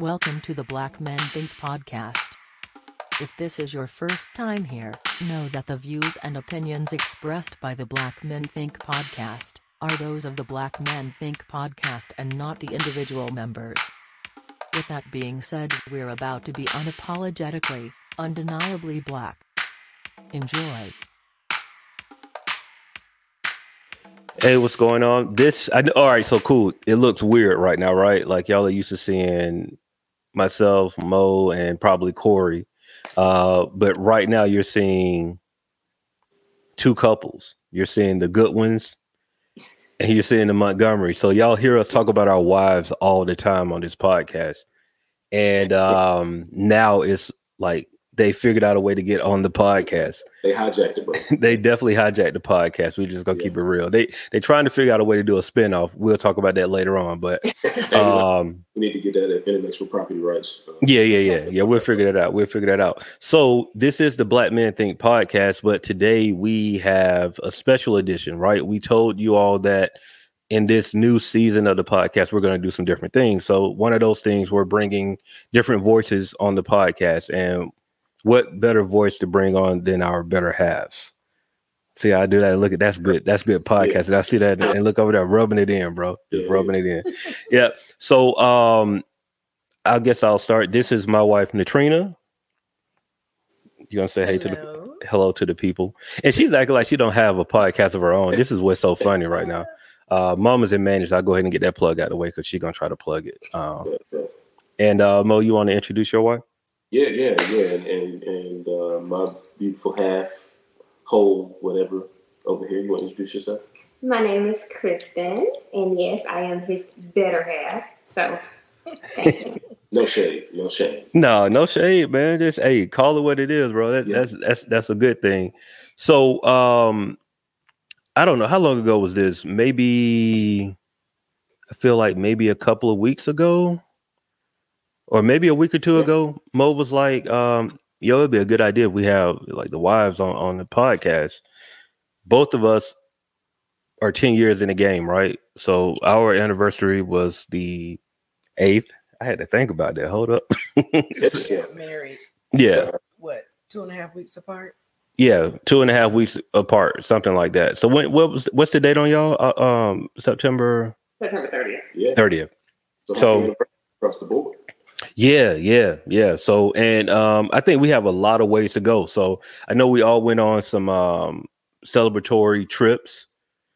Welcome to the Black Men Think podcast. If this is your first time here, know that the views and opinions expressed by the Black Men Think podcast are those of the Black Men Think podcast and not the individual members. With that being said, we're about to be unapologetically, undeniably black. Enjoy. Hey, what's going on? This, I, all right, so cool. It looks weird right now, right? Like y'all are used to seeing myself, Mo, and probably Corey. Uh, but right now you're seeing two couples. You're seeing the good ones and you're seeing the Montgomery. So y'all hear us talk about our wives all the time on this podcast. And um, now it's like they figured out a way to get on the podcast. They hijacked it, bro. they definitely hijacked the podcast. We just gonna yeah. keep it real. They they trying to figure out a way to do a spinoff. We'll talk about that later on. But um, we need to get that intellectual property rights. Uh, yeah, yeah, yeah, yeah. We'll figure that out. We'll figure that out. So this is the Black Men Think podcast, but today we have a special edition. Right? We told you all that in this new season of the podcast, we're going to do some different things. So one of those things, we're bringing different voices on the podcast, and what better voice to bring on than our better halves? See, I do that. and Look at that's good. That's good podcast. Yeah. I see that and look over there, rubbing it in, bro. Just yeah, rubbing it, it in. yeah. So um I guess I'll start. This is my wife, Natrina. You gonna say hello. hey to the hello to the people? And she's acting like she don't have a podcast of her own. This is what's so funny right now. Uh Mama's in managed. I'll go ahead and get that plug out of the way because she's gonna try to plug it. Um, and uh Mo, you want to introduce your wife? Yeah, yeah, yeah, and and, and uh, my beautiful half, whole, whatever, over here. You want to introduce yourself? My name is Kristen, and yes, I am his better half. So, thank you. no shade, no shade. No, no shade, man. Just hey, call it what it is, bro. That, yeah. That's that's that's a good thing. So, um, I don't know how long ago was this. Maybe I feel like maybe a couple of weeks ago or maybe a week or two yeah. ago, Mo was like, um, yo, it'd be a good idea if we have like the wives on, on the podcast. Both of us are 10 years in the game, right? So our anniversary was the eighth. I had to think about that. Hold up. married. Yeah. What, two and a half weeks apart? Yeah, two and a half weeks apart, something like that. So when what was what's the date on y'all? Uh, um, September September 30th. Yeah. 30th. So, so across the board. Yeah, yeah, yeah. So, and um, I think we have a lot of ways to go. So, I know we all went on some um, celebratory trips.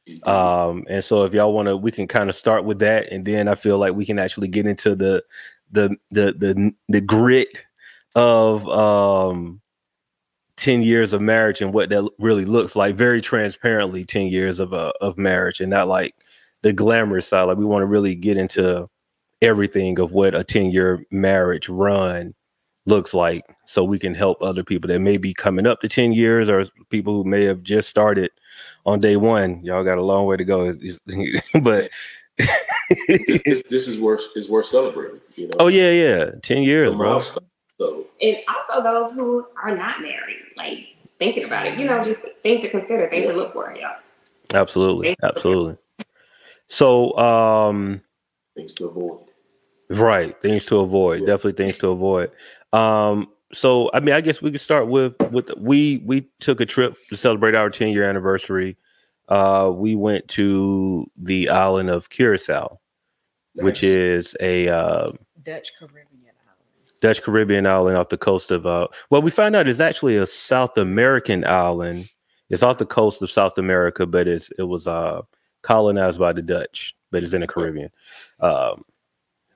Mm-hmm. Um, and so, if y'all want to, we can kind of start with that, and then I feel like we can actually get into the the the the the grit of um 10 years of marriage and what that really looks like very transparently 10 years of uh, of marriage and not like the glamorous side like we want to really get into everything of what a 10 year marriage run looks like so we can help other people that may be coming up to 10 years or people who may have just started on day one. Y'all got a long way to go. But this, this, is worth is worth celebrating you know? Oh yeah yeah. 10 years bro. so. and also those who are not married like thinking about it you know just things to consider things yeah. to look for y'all absolutely absolutely. So um things to avoid Right, things to avoid. Yeah. Definitely things to avoid. Um, so I mean, I guess we could start with with we we took a trip to celebrate our 10 year anniversary. Uh, we went to the island of Curacao, nice. which is a uh, Dutch Caribbean island. Dutch Caribbean island off the coast of uh, well, we found out it's actually a South American island. It's off the coast of South America, but it's it was uh colonized by the Dutch, but it's in the Caribbean. Um,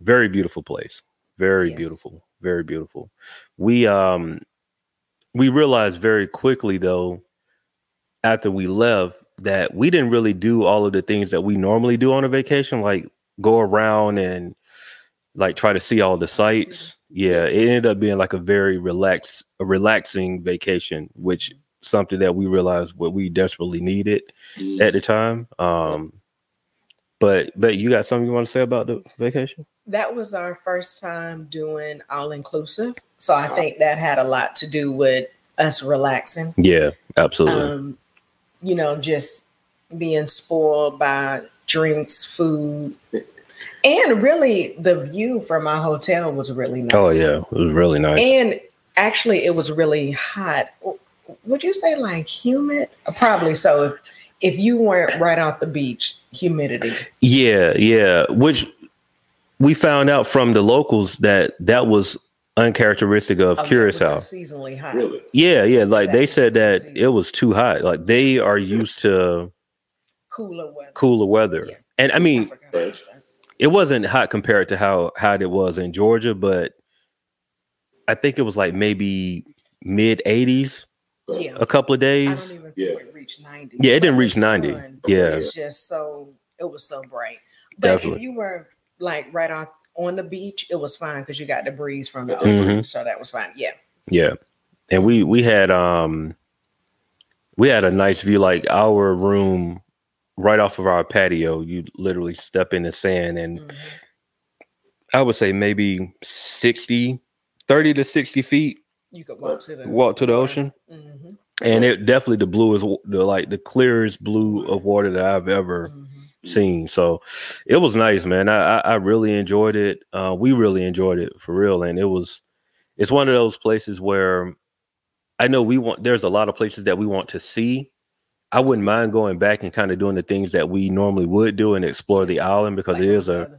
very beautiful place. Very yes. beautiful. Very beautiful. We um we realized very quickly though after we left that we didn't really do all of the things that we normally do on a vacation like go around and like try to see all the sights. Yeah, it ended up being like a very relaxed a relaxing vacation which something that we realized what we desperately needed mm. at the time. Um but but you got something you want to say about the vacation? That was our first time doing all inclusive. So I think that had a lot to do with us relaxing. Yeah, absolutely. Um, you know, just being spoiled by drinks, food, And really, the view from my hotel was really nice. Oh yeah, it was really nice. And actually, it was really hot. Would you say like humid? Probably so. If, if you weren't right off the beach, humidity. Yeah, yeah. Which we found out from the locals that that was uncharacteristic of Oh, yeah, it Curacao. unseasonably hot. Really? Yeah, yeah. Like they said that was it was too hot. Like they are used to Cooler weather. cooler weather. Yeah. And I mean, forgot about that. it wasn't hot compared to how hot it was in Georgia, but I think it was like maybe mid 80s Yeah. a couple of I days. don't even Yeah. think it reached 90. Yeah, it didn't reach 90. sun Yeah. was just so it was so bright. But Definitely. if you were like right off on the beach, it was fine because you got the breeze from the Mhm. ocean. So that was fine. Yeah. Yeah. And we we had um we had a nice view like our room right off of our patio. You literally step in the sand and Mhm. I would say maybe 60 30 to 60 feet You could walk to the walk to the water. ocean. Mhm. And it definitely the blue is the like the clearest blue of water that I've ever Mhm. seen. So it was nice, man. I I, really enjoyed it. Uh, we really enjoyed it for real, and it was. It's one of those places where I know we want. There's a lot of places that we want to see. I wouldn't mind going back and kind of doing the things that we normally would do and explore the island because Like it is a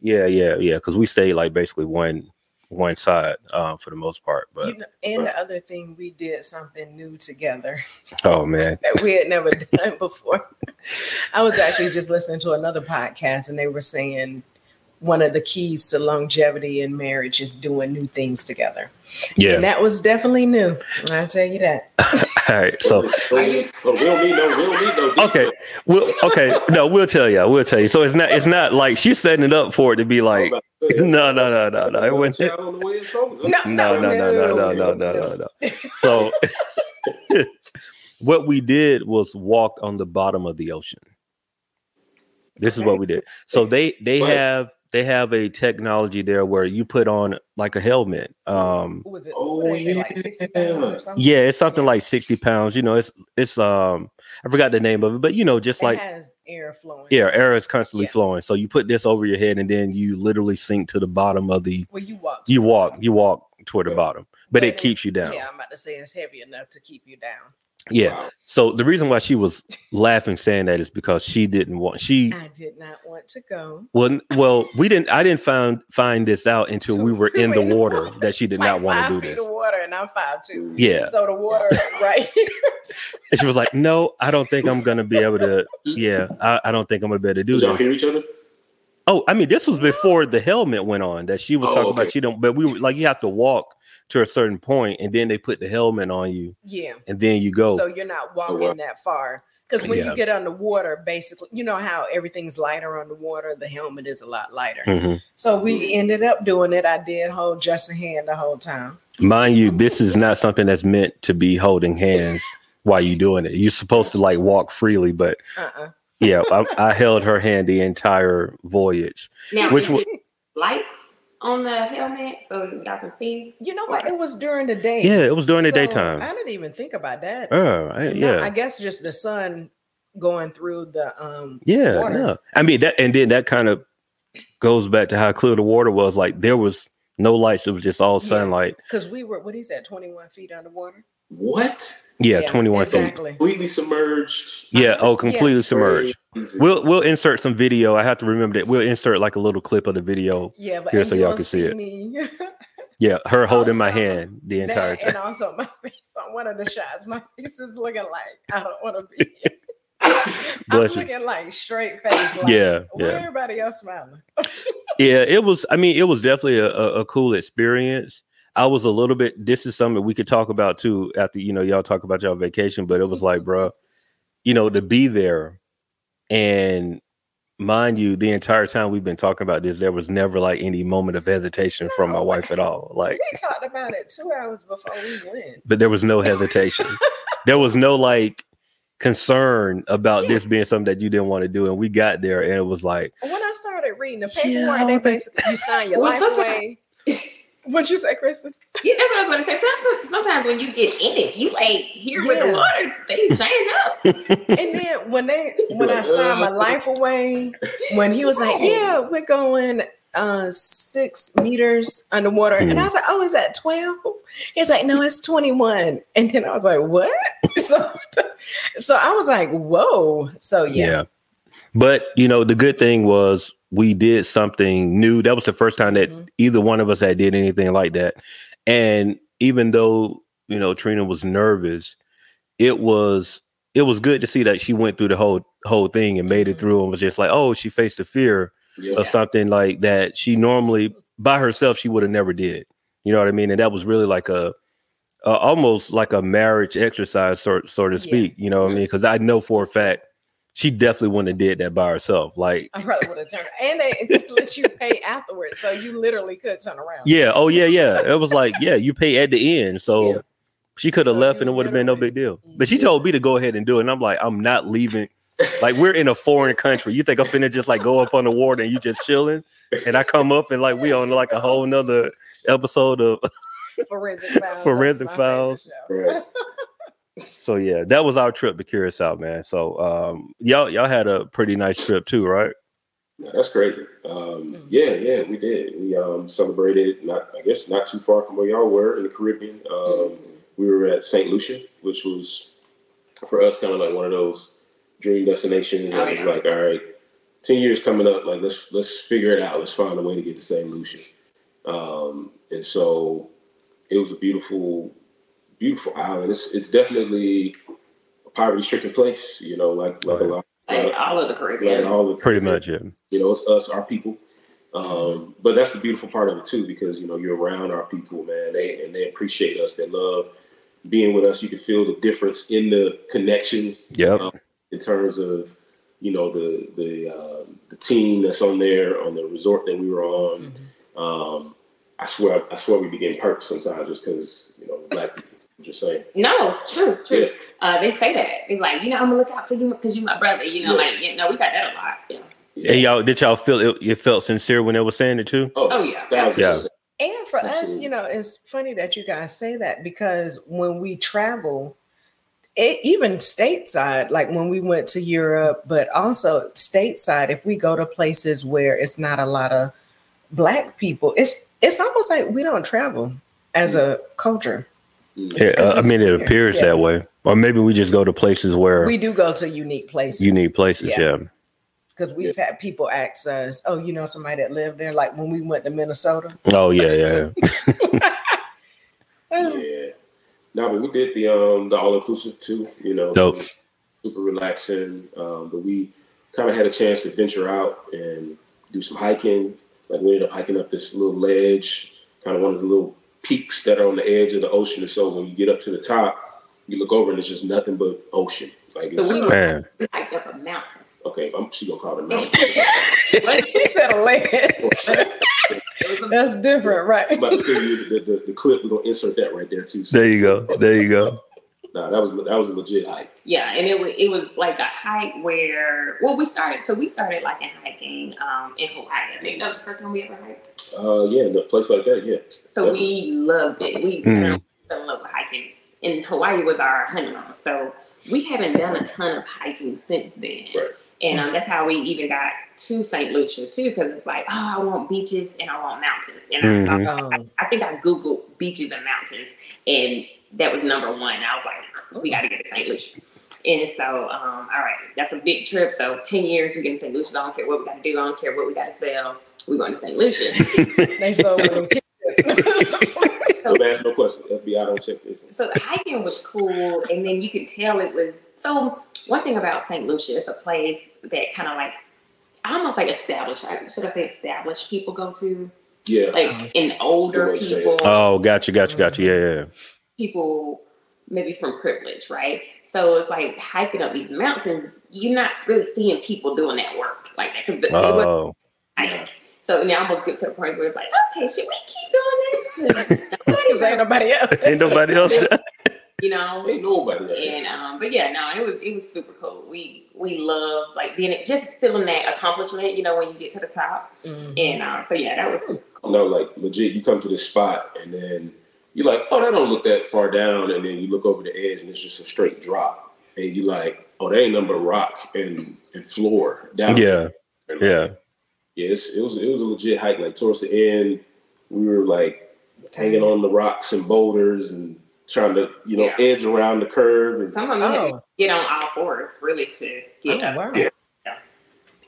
yeah yeah yeah because we stay like basically one one side um, for the most part. But You know, and the other thing, we did something new together oh man, that we had never done before. I was actually just listening to another podcast, and they were saying one of the keys to longevity in marriage is doing new things together. yeah. And that was definitely new. I'll tell you that. All right, so. We don't need no. We don't need no. Okay, detail. well, okay, no, we'll tell you. We'll tell you. So it's not. It's not like she's setting it up for it to be like. Was about to say, No, no, no, no, no. It wouldn't. Child on the way it's over. No, No, no, no, no, no, no, no, no, no. So, what we did was walk on the bottom of the ocean. This is what we did. So they they have they have a technology there where you put on like a helmet. Um, Was it? Oh, what did they like 60 pounds or yeah. something? yeah, it's something like sixty pounds. You know, it's it's um I forgot the name of it, but you know, just It like has air flowing. Yeah, air is constantly Yeah. flowing. So you put this over your head, and then you literally sink to the bottom of the. Well, you walk. You walk, you walk toward the bottom, but it keeps you down. Yeah, I'm about to say it's heavy enough to keep you down. Yeah. Wow. So the reason why she was laughing saying that is because she didn't want she. I did not want to go. Well, well, we didn't. I didn't find find this out until So we were in the water water. that she did Like not want to do this. water, and I'm five two. Yeah, So the water right here. and she was like, "No, I don't think I'm gonna be able to. Yeah, I, I don't think I'm gonna be able to do Did y'all hear each other? Oh, I mean, this was before the helmet went on that she was Oh, talking okay. about. She don't, but we were like, you have to walk to a certain point, and then they put the helmet on you, yeah. and then you go. So you're not walking wow. that far. Because when Yeah. you get underwater, basically, you know how everything's lighter underwater. The water, the helmet is a lot lighter. Mhm. So we ended up doing it. I did hold just a hand the whole time. Mind you, this is not something that's meant to be holding hands while you're doing it. You're supposed to like walk freely, but Uh-uh. yeah, I, I held her hand the entire voyage. Now, Which is wa- lights on the helmet so y'all can see? You know what? It was during the day. Yeah, it was during the So daytime. I didn't even think about that. Oh, I- No, yeah. I guess just the sun going through the um Yeah, water. no. I mean that, and then that kind of goes back to how clear the water was. Like there was no lights; it was just all sunlight. because we were what is that, 21 feet underwater. What? Yeah, twenty-one feet. exactly. Completely submerged. Yeah, oh, completely submerged. Crazy. We'll we'll insert some video. I have to remember that we'll insert like a little clip of the video. Yeah, but Here, so you y'all can see it. Me. Yeah, her holding my hand the entire That, and also my face on one of the shots, my face is looking like I don't want to be here. I'm Bless you. looking like straight face. Like, Yeah, Why yeah. everybody else smiling? Yeah, it was. I mean, it was definitely a, a, a cool experience. I was a little bit. This is something we could talk about too after you know y'all talk about y'all vacation. But it was like, mm-hmm. bro, you know, to be there, and mind you, the entire time we've been talking about this, there was never like any moment of hesitation from my wife at all. Like, We talked about it two hours before we went. but there was no hesitation. there was no like concern about this being something that you didn't want to do, and we got there, and it was like. When I started reading the Yeah, paperwork, I they basically you sign your Well, life away. What'd you say, Kristen? Yeah, that's what I was going to say. Sometimes, sometimes when you get in it, you like here with the water. Lord, things change up. And then when they when I signed my life away, when he was like, "Yeah, we're going uh six meters underwater," and I was like, "Oh, is that 12? He's like, "No, it's 21." And then I was like, "What?" So, so I was like, "Whoa!" So yeah, Yeah. But you know, the good thing was we did something new. That was the first time that Mhm. either one of us had did anything like that. And even though, you know, Trina was nervous, it was it was good to see that she went through the whole whole thing and made it Mhm. through and was just like, oh, she faced the fear Yeah. of something like that she normally by herself she would have never did. You know what I mean? And that was really like a, a almost like a marriage exercise, sort sort of Yeah. speak. You know what I mean? Because I know for a fact she definitely wouldn't have did that by herself. Like, I probably would have turned. And they let you pay afterwards, so you literally could turn around. yeah, oh yeah, yeah. It was like, yeah, you pay at the end, so Yeah. she could have So left and it would have been no big deal. But she told me to go ahead and do it, and I'm like, I'm not leaving. Like we're in a foreign country. You think I'm finna just like go up on the water and you just chilling? And I come up and like we on like a whole nother episode of Forensic files. Forensic that's my favorite Files. Show. Right. so yeah, that was our trip to Curacao, man. So um y'all y'all had a pretty nice trip too, right? Yeah, that's crazy. Um, Mhm. yeah, yeah, we did. We um, celebrated not, I guess, not too far from where y'all were in the Caribbean. Um, we were at Saint Lucia, which was for us kind of like one of those dream destinations. Oh, I was like, all right, ten years coming up, like let's let's figure it out. Let's find a way to get to Saint Lucia. Um, and so it was a beautiful, beautiful island. It's it's definitely a poverty-stricken place. You know, like like a lot, Like all of the like Caribbean. all the Pretty much, yeah. you know, it's us, our people. Um, but that's the beautiful part of it too, because you know you're around our people, man. They and they appreciate us. They love being with us. You can feel the difference in the connection Yep. Um, in terms of you know the the um, the team that's on there on the resort that we were on. Um, I swear, I swear, we be getting perks sometimes just because you know black people. I'm just saying. No, true, true. Yeah. Uh, they say that. They're like, you know, I'm gonna look out for you because you're my brother. You know, Yeah. like, you know, we got that a lot. Yeah. Yeah. And y'all did y'all feel it, it felt sincere when they were saying it too? Oh yeah. thousand Yeah. And for us, you know, it's funny that you guys say that because when we travel, it, even stateside, like when we went to Europe, but also stateside, if we go to places where it's not a lot of black people, it's it's almost like we don't travel as a culture. Yeah, uh, I it's mean, it appears Yeah. that way, or maybe we just go to places where We do go to unique places. unique places. Yeah. Yeah, because we've had people ask us, "Oh, you know somebody that lived there?" Like when we went to Minnesota. Oh yeah, yeah. Yeah. No, but we did the um the all inclusive too. You know, Dope. super relaxing. Um, but we kind of had a chance to venture out and do some hiking. Like we ended up hiking up this little ledge, kind of one of the little peaks that are on the edge of the ocean. And so when you get up to the top, you look over and it's just nothing but ocean. Like So it's, we Man, hiked up a mountain. okay, I'm, she gonna call it a mountain. he said a ledge. It was a- That's different, right? but still, you- the, the, the clip we're gonna insert that right there too. So, there you go. There you go. Nah, that was that was a legit hike. yeah, and it was it was like a hike where well we started so we started like in hiking um in Hawaii. I think that was the first time we ever hiked. Uh, yeah, in a place like that, yeah. So we loved it. We Mm. fell in love with hiking. And Hawaii was our honeymoon. So we haven't done a ton of hiking since then. Right. And um, that's how we even got to St. Lucia too, because it's like, oh, I want beaches and I want mountains. And Mhm. I, thought, Um, I think I Googled beaches and mountains, and that was number one. I was like, we got to get to St. Lucia. And so, um, all right, that's a big trip. So 10 years, we're getting to St. Lucia. I don't care what we got to do. I don't care what we got to sell. We're going to St. Lucia. they sold with them kids. Don't ask no questions. FBI don't check this. so the hiking was cool, and then you could tell it was. So one thing about St. Lucia, it's a place that kind of like almost like established. Should I say established people go to? Yeah. Like in older That's a good way to say it. people, Oh, gotcha, gotcha, gotcha. Yeah, yeah. people maybe from privilege, right? So it's like hiking up these mountains. You're not really seeing people doing that work like that because Oh, so now almost get to the point where it's like, okay, should we keep doing this? 'Cause Because ain't nobody else. ain't nobody else. you know. Ain't nobody there. And um, but yeah, no, it was it was super cool. We we love like being just feeling that accomplishment, you know, when you get to the top. Mhm. And uh, so yeah, that was super No, like legit, you come to this spot and then you're like, oh, that don't look that far down, and then you look over the edge and it's just a straight drop, and you're like, oh, that ain't nothing but rock and and floor down. Yeah, there. yeah, Yes, it was it was a legit hike. Like towards the end, we were like hanging on the rocks and boulders and trying to you know Yeah. edge around the curve. And, Some of them you Oh. get on all fours really to get Oh, up. wow. Yeah.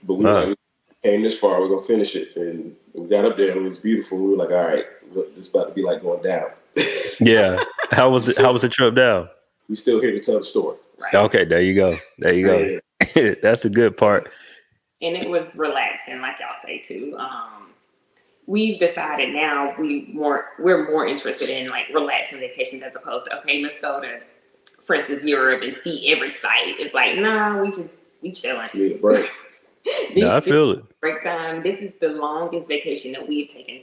but we, Wow. like, we came this far, we're gonna finish it, and we got up there and it was beautiful. We were like, all right, look, this about to be like going down. yeah. How was it? How was the trip down? we still here to tell the story. Right. Okay, there you go. There you go. Yeah. That's the good part. And it was relaxing, like y'all say too. Um, we've decided now we more we're more interested in like relaxing vacations as opposed to okay, let's go to, for instance, Europe and see every site. It's like nah, we just we chilling. Need a break. Yeah, I feel it. break time. This is the longest vacation that we've taken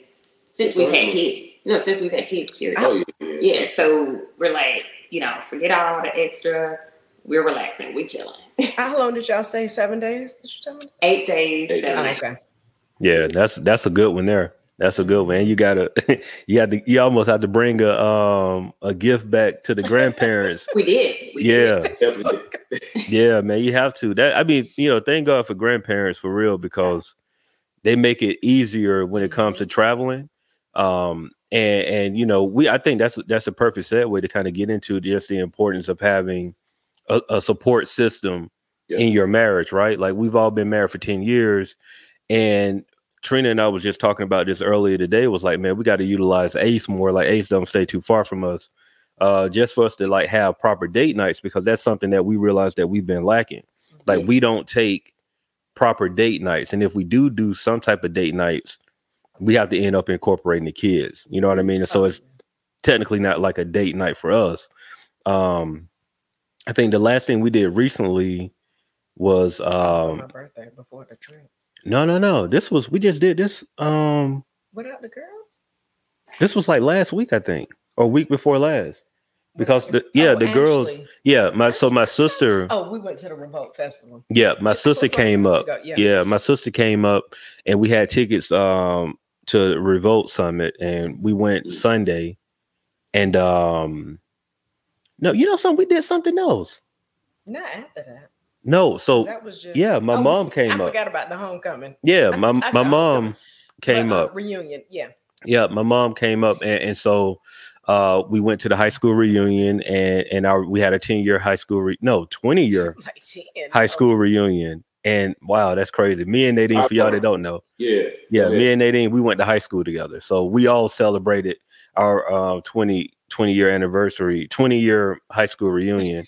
since Since we've had I- kids. No, since we've had kids. Period. Oh yeah, yeah. Yeah, so we're like, you know, forget all the extra. We're relaxing. We chilling. How long did y'all stay? Seven days? Did you tell me? Eight days, Eight seven Oh, days. okay. Yeah, that's that's a good one there. That's a good one. You gotta you had to you almost have to bring a um a gift back to the grandparents. We did. We Yeah. Did. Yeah, man, you have to. That I mean, you know, thank God for grandparents for real because they make it easier when it comes to traveling. Um and and you know, we I think that's that's a perfect segue to kind of get into just the importance of having a, a support system Yeah. in your marriage, right? Like we've all been married for 10 years and Trina and I was just talking about this earlier today. Was like, man, we got to utilize Ace more. Like Ace don't stay too far from us, uh, just for us to like have proper date nights because that's something that we realize that we've been lacking. Like Yeah. we don't take proper date nights, and if we do do some type of date nights, we have to end up incorporating the kids. You know what I mean? And so it's technically not like a date night for us. Um, I think the last thing we did recently was um my birthday before the trip. no no no this was we just did this um Without the girls? this was like last week i think or week before last because the yeah Oh, the girls Ashley. yeah my so my sister Oh, we went to the Revolt Festival. yeah my Just sister was like a came up ago, Yeah. yeah my sister came up and we had tickets um to revolt summit and we went sunday and um no you know something we did something else Not after that. no so that was just yeah, my mom came I up. forgot about the homecoming. yeah my, I my mom them. came But, uh, up reunion. Yeah. yeah my mom came up and, and so uh we went to the high school reunion and and our we had a 10 year high school re- no 20 year Like high Oh, school reunion and wow that's crazy me and nadine for y'all that don't know Yeah. yeah Go me ahead. and nadine we went to high school together so we all celebrated our uh, 20 20 year anniversary 20 year high school reunion.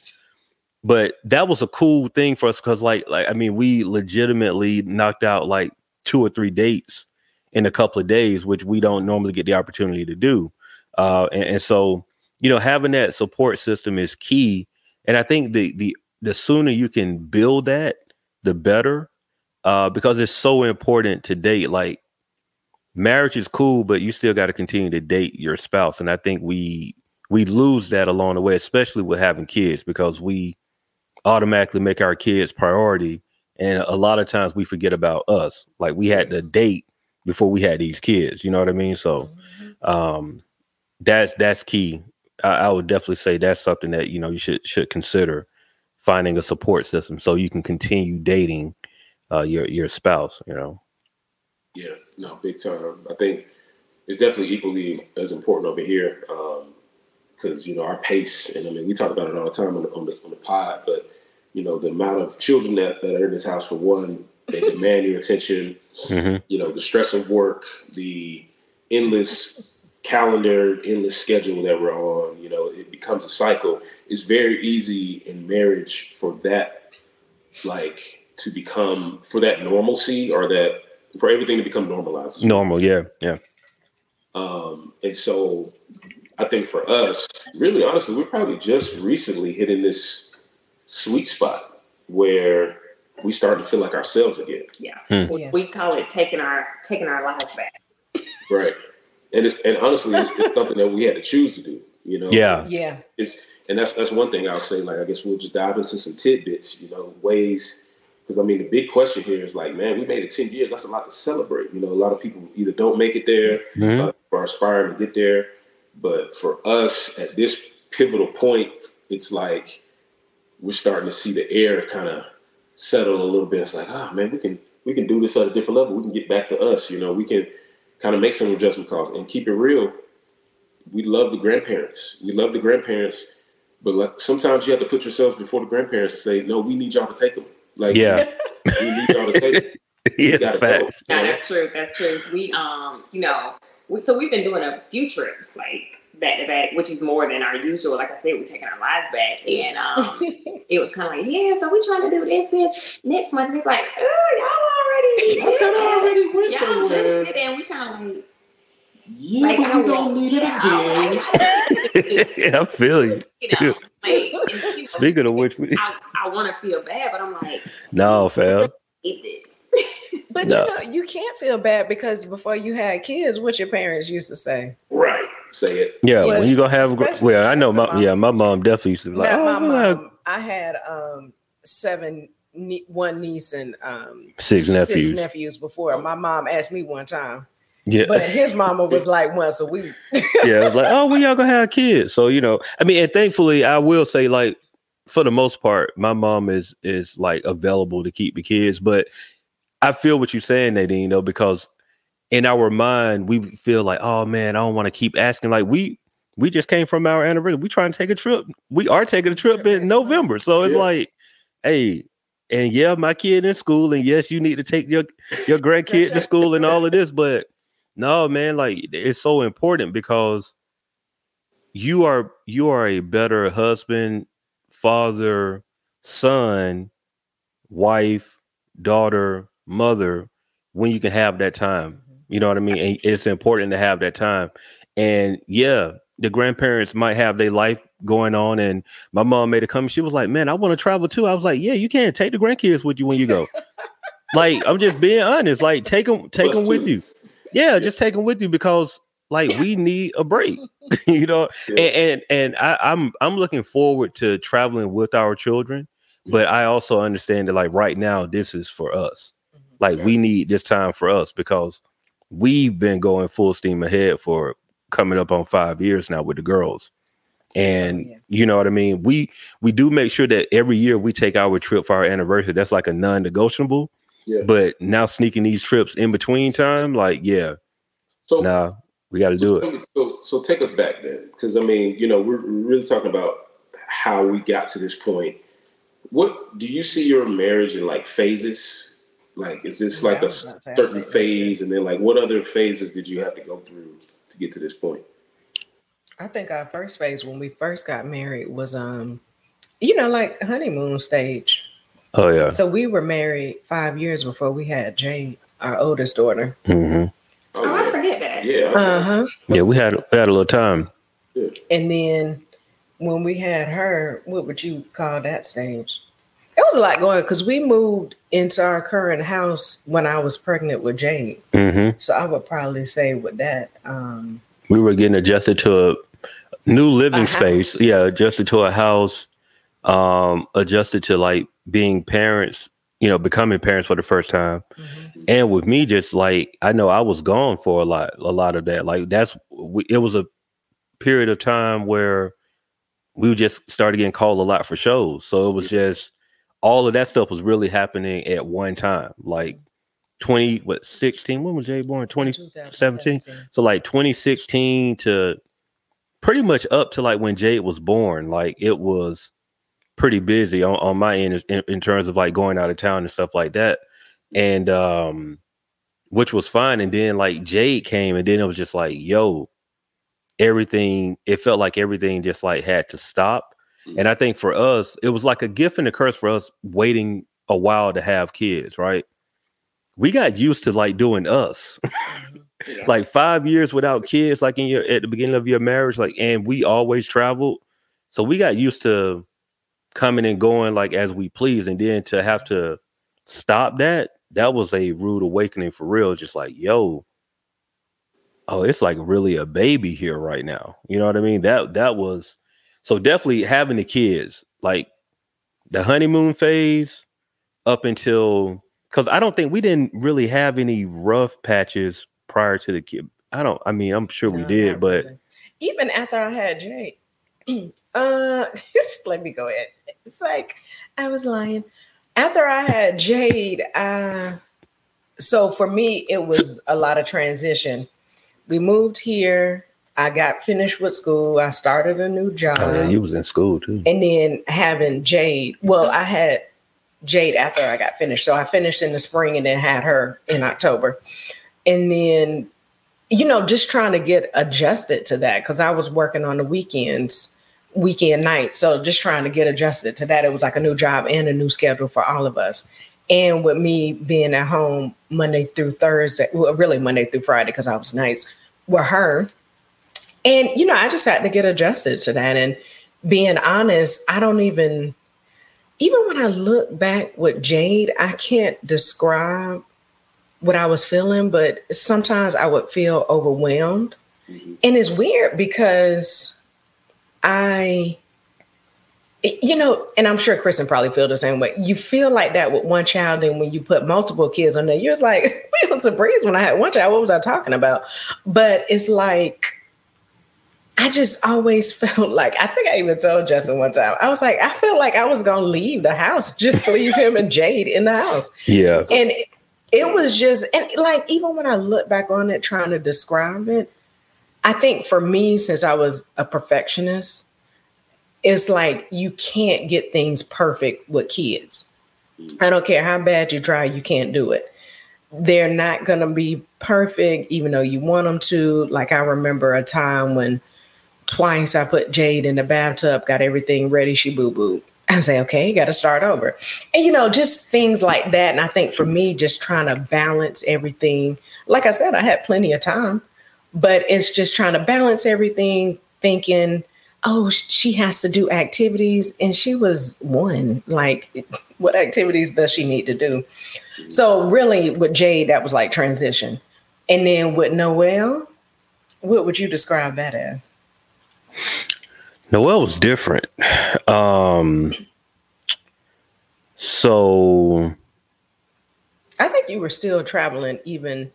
But that was a cool thing for us because like like i mean we legitimately knocked out like two or three dates in a couple of days which we don't normally get the opportunity to do. Uh and, and so you know having that support system is key. And i think the the the sooner you can build that the better uh because it's so important to date. Like marriage is cool but you still got to continue to date your spouse. And i think we we lose that along the way especially with having kids because we automatically make our kids priority. And a lot of times we forget about us. Like we had to date before we had these kids you know what i mean? So Mhm. um that's that's key. I, I would definitely say that's something that you know you should should consider finding a support system so you can continue dating uh your your spouse you know Yeah, no, big time. I think it's definitely equally as important over here because you know our pace, and I mean we talk about it all the time on the, on the on the pod, but you know the amount of children that, that are in this house for one, they demand your attention. Mhm. You know the stress of work, the endless calendar, endless schedule that we're on. You know it becomes a cycle. It's very easy in marriage for that, like to become for that normalcy or that for everything to become normalized. normal yeah yeah Um, and so I think for us, really honestly, we're probably just recently hitting this sweet spot where we start to feel like ourselves again. Yeah. Hmm. We, we call it taking our taking our lives back. Right. And it's and honestly it's, it's something that we had to choose to do, you know. yeah Yeah. It's and that's that's one thing I'll say, like I guess we'll just dive into some tidbits, you know, ways Because I mean, the big question here is like, man, we made it ten years. That's a lot to celebrate. You know, a lot of people either don't make it there Mhm. uh, or aspiring to get there. But for us at this pivotal point, it's like we're starting to see the air kind of settle a little bit. It's like, ah, man, we can we can do this at a different level. We can get back to us. You know, we can kind of make some adjustment calls and keep it real. We love the grandparents. We love the grandparents, but like sometimes you have to put yourselves before the grandparents and say, no, we need y'all to take them. Like, Yeah. we need y'all to take them. You yeah, fact. go. No, that's true. That's true. We, um, you know, we, so we've been doing a few trips like back to back, which is more than our usual. Like I said, we're taking our lives back, and um, it was kind of like, yeah, so we're trying to do this, this next month. And it's like, oh, y'all already, I kinda already went y'all just somewhere. did, it, and we kind of like, Yeah, like, but I we want- don't need it yeah, I again. want- yeah, I feel you. you know, like, and, you know, Speaking of which, we, I, I want to feel bad, but I'm like, no, fam. But No. you know, you can't feel bad because before you had kids, what your parents used to say. Right. Say it. Yeah, Well, when you gonna have a gr- especially well, I know my mom. yeah, my mom definitely used to be like, oh, my we're gonna have mom. I had um seven, one niece and um six nephews. six nephews before. My mom asked me one time, yeah, but his mama was like once a week. yeah, it was like, oh, when y'all gonna have kids? So you know, I mean, and thankfully, I will say, like, for the most part, my mom is is like available to keep the kids. But I feel what you're saying, Nadine, though, because in our mind, we feel like, oh man, I don't want to keep asking. Like we we just came from our anniversary. We trying to take a trip. We are taking a trip in November, so it's Yeah. like, hey. And yeah, my kid in school, and yes, you need to take your your grandkid to school and all of this, but no, man, like it's so important because you are you are a better husband, father, son, wife, daughter, mother when you can have that time. Mm-hmm. You know what I mean? And it's important to have that time. And yeah, the grandparents might have their life going on. And my mom made a comment. She was like, "Man, I want to travel too." I was like, "Yeah, you can take the grandkids with you when you go." like I'm just being honest. Like take them, take them Plus with you. Yeah, just take them with you because like we need a break. you know, Yeah. and and, and I, I'm I'm looking forward to traveling with our children, but I also understand that like right now this is for us. Mm-hmm. Like we need this time for us because we've been going full steam ahead for coming up on five years now with the girls. Oh, and yeah. you know what I mean? We we do make sure that every year we take our trip for our anniversary. That's like a non-negotiable. Yeah. But now sneaking these trips in between time, like, yeah, So nah, we got to do it. So, so take us back then, because I mean, you know, we're we're really talking about how we got to this point. What do you see your marriage in like phases? Like, is this like I a was about to say, I certain think phase, and then like what other phases did you have to go through to get to this point? I think our first phase when we first got married was um, you know, like honeymoon stage. Oh yeah. So we were married five years before we had Jade, our oldest daughter. hmm Oh, I forget that. yeah, Uh huh. Yeah, we had we had a little time. And then when we had her, what would you call that stage? It was a lot going because we moved into our current house when I was pregnant with Jade. hmm So I would probably say with that, um, We were getting adjusted to a new living A space. house. Yeah, adjusted to a house. Um, adjusted to like being parents. You know, becoming parents for the first time. And with me, just like I know I was gone for a lot, a lot of that. Like that's we, it was a period of time where we just started getting called a lot for shows. So it was just all of that stuff was really happening at one time. Like twenty, what sixteen? When was Jay born? 2017. so like 2016 to pretty much up to like when Jade was born, like it was pretty busy on, on my end in, in terms of like going out of town and stuff like that. And um which was fine. And then like Jade came and then it was just like, yo, everything, it felt like everything just like had to stop. And I think for us, it was like a gift and a curse for us waiting a while to have kids, right? We got used to like doing us Yeah. like five years without kids, like in your at the beginning of your marriage, like and we always traveled. So we got used to coming and going like as we please, and then to have to stop that, that was a rude awakening for real. Just like, yo, oh, it's like really a baby here right now. You know what I mean? That that was so definitely having the kids, like the honeymoon phase up until because I don't think we didn't really have any rough patches prior to the kid. I don't. I mean, I'm sure we did, but really. even after I had Jay, uh, just let me go ahead. It's like I was lying. After I had Jade, uh, so for me, it was a lot of transition. We moved here. I got finished with school. I started a new job. oh, you was in school too. and then having Jade. Well, I had Jade after I got finished. So I finished in the spring and then had her in October. And then, you know, just trying to get adjusted to that because I was working on the weekends, weekend night. So just trying to get adjusted to that. It was like a new job and a new schedule for all of us. And with me being at home Monday through Thursday, well, really Monday through Friday because I was nights with her. And, you know, I just had to get adjusted to that. And being honest, I don't even, even when I look back with Jade, I can't describe what I was feeling, but sometimes I would feel overwhelmed. Mhm. And it's weird because I, you know, and I'm sure Kristen probably feel the same way. You feel like that with one child, and when you put multiple kids on there, you're just like, it was a breeze when I had one child. What was I talking about? But it's like, I just always felt like I think I even told Justin one time. I was like, I felt like I was gonna leave the house, just leave him and Jade in the house. Yeah, And it, it was just and like even when I look back on it, trying to describe it, I think for me, since I was a perfectionist, it's like you can't get things perfect with kids. I don't care how bad you try, you can't do it. They're not gonna be perfect, even though you want them to. Like I remember a time when twice I put Jade in the bathtub, got everything ready, she boo boo. I was like, okay, you got to start over. And, you know, just things like that. And I think for me, just trying to balance everything. Like I said, I had plenty of time, but it's just trying to balance everything, thinking, oh, she has to do activities. And she was one. Like, what activities does she need to do? So, really, with Jade, that was like transition. And then with Noelle, what would you describe that as? Noelle was different. Um, so I think you were still traveling even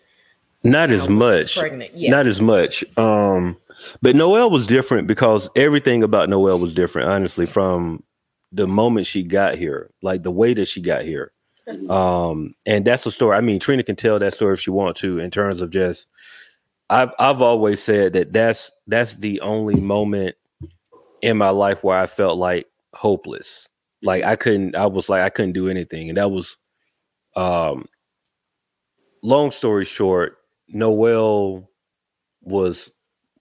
not as much. pregnant. Yeah. Not as much. Um, but Noelle was different because everything about Noelle was different, honestly, from the moment she got here, like the way that she got here. Mhm. Um, and that's a story. I mean, Trina can tell that story if she wants to, in terms of just I've I've always said that that's that's the only moment in my life where I felt like hopeless. Like I couldn't, I was like, I couldn't do anything. And that was um long story short, Noelle was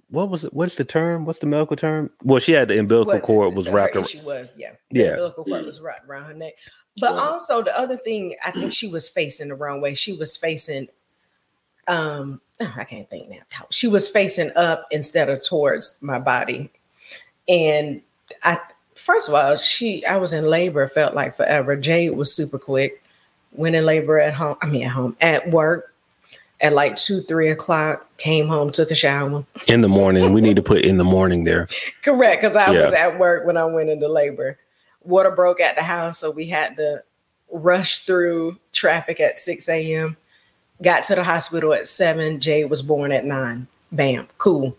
what was it? What's the term? What's the medical term? Well, she had the umbilical What cord was wrapped around. issue was, yeah. The Yeah. umbilical cord Mm. was wrapped around her neck. But Right. also the other thing, I think she was facing the wrong way. She was facing um oh, I can't think now. She was facing up instead of towards my body. And I first of all, she I was in labor, felt like forever. Jade was super quick. Went in labor at home, I mean at home, at work at like two, three o'clock, came home, took a shower. in the morning. We need to put in the morning there. Correct, because I was at work when I went into labor. Water broke at the house, so we had to rush through traffic at 6 a.m. Got to the hospital at 7. Jade was born at 9. Bam, cool.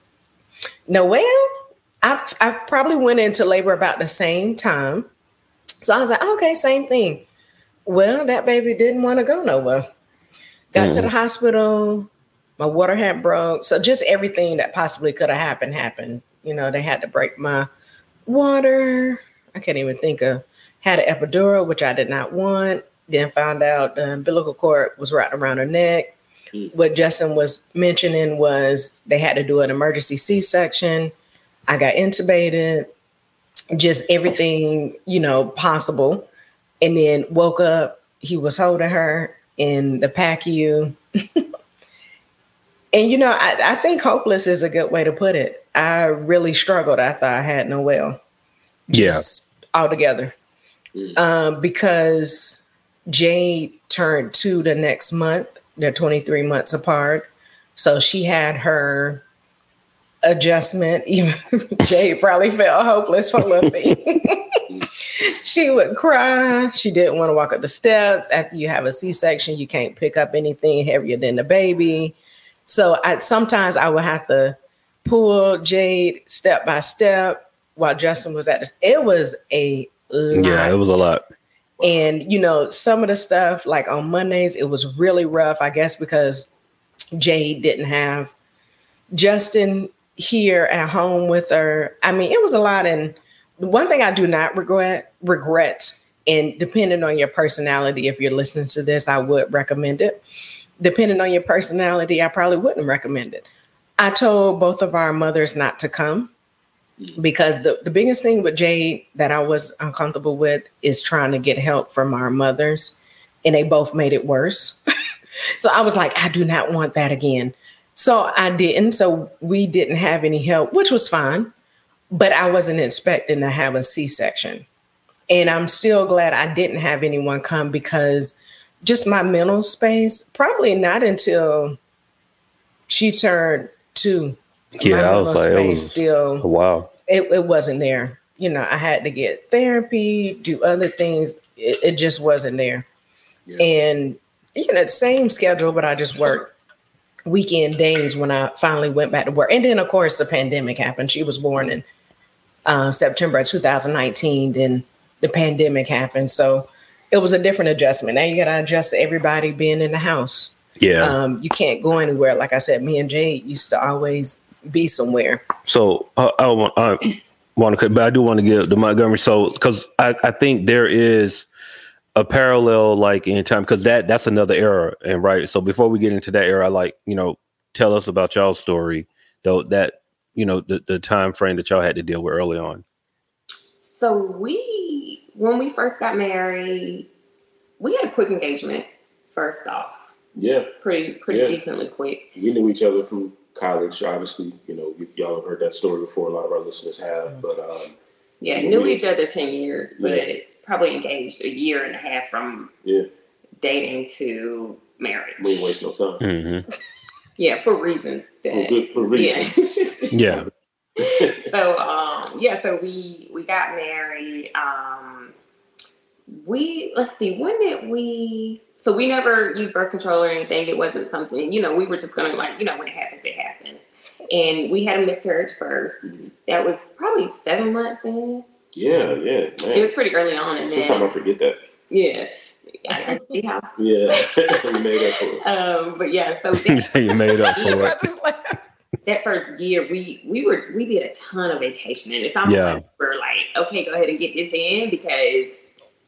Noelle, I, I probably went into labor about the same time. So I was like, okay, same thing. Well, that baby didn't want to go nowhere. Got to the hospital. My water had broke. So just everything that possibly could have happened happened. You know, they had to break my water. I can't even think of. Had an epidural, which I did not want. Then found out the umbilical cord was wrapped around her neck. Mm. What Justin was mentioning was they had to do an emergency C-section. I got intubated. Just everything, you know, possible. And then woke up. He was holding her in the PACU. and you know, I, I think hopeless is a good way to put it. I really struggled after I had Noelle. Yeah. Just altogether. Mm. Um, because Jade turned two the next month. They're 23 months apart. So she had her adjustment. Even Jade probably felt hopeless for a little bit. she would cry. She didn't want to walk up the steps. After you have a C-section, you can't pick up anything heavier than the baby. So I sometimes I would have to pull Jade step by step while Justin was at this. It was a lot. Yeah, it was a lot. And you know, some of the stuff like on Mondays, it was really rough. I guess because Jade didn't have Justin here at home with her. I mean, it was a lot. And one thing I do not regret regret, and depending on your personality, if you're listening to this, I would recommend it. Depending on your personality, I probably wouldn't recommend it. I told both of our mothers not to come because the, the biggest thing with Jade that I was uncomfortable with is trying to get help from our mothers, and they both made it worse. so I was like, I do not want that again. So I didn't. So we didn't have any help, which was fine, but I wasn't expecting to have a C section. And I'm still glad I didn't have anyone come because just my mental space, probably not until she turned two Yeah, I was like, it was still wow. it, it wasn't there. You know, I had to get therapy, do other things. It, it just wasn't there. Yeah. And you know, same schedule, but I just worked weekend days when I finally went back to work. And then of course the pandemic happened. She was born in uh, September of 2019. Then the pandemic happened. So it was a different adjustment. Now you gotta adjust to everybody being in the house. Yeah. Um, you can't go anywhere. Like I said, me and Jade used to always be somewhere. So uh, I want I want to, but I do want to give the Montgomery. So because I, I think there is a parallel like in time because that that's another era and right. So before we get into that era, like you know, tell us about y'all's story though that you know the, the time frame that y'all had to deal with early on. So we, when we first got married, we had a quick engagement. First off, Yeah, pretty pretty Yeah. decently quick. we knew each other from college. Obviously, you know, y- y'all have heard that story before. A lot of our listeners have, but um, Yeah, Yeah, knew we- each other ten years, but Yeah. Probably engaged a year and a half from yeah, dating to marriage. we ain't waste no time Mm-hmm. Yeah, for reasons. for good for reasons. Yeah. so um yeah so we we got married um we let's see when did we so we never used birth control or anything it wasn't something you know we were just gonna like you know when it happens it happens and we had a miscarriage 1st that was probably seven months in yeah, yeah, it was pretty early on and Sometimes I forget that. yeah I, I see Yeah, we made up for it. um but yeah so that, you made up for it. that first year we we were we did a ton of vacationing it's almost Yeah. like we're like okay go ahead and get this in because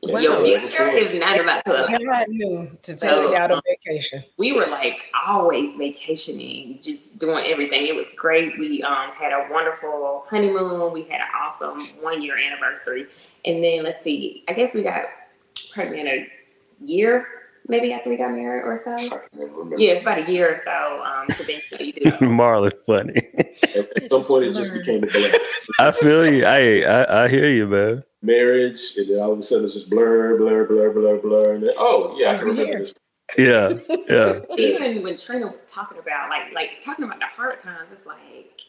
Wow. your Yeah, future is not about to allow. God knew to take So, out um, on vacation. We were like always vacationing, just doing everything. It was great. We um, had a wonderful honeymoon. We had an awesome one year anniversary. And then let's see, I guess we got pregnant a year maybe after we got married or so. I can never remember. Yeah, it's about a year or so. Um, so then you do Marlon, funny. At, at some point, it just became a blur. I feel you. I, I I hear you, man. Marriage, and then all of a sudden it's just blur, blur, blur, blur, blur, and then oh yeah, I can remember Here. this. Yeah, yeah. even when Trina was talking about like like talking about the hard times, it's like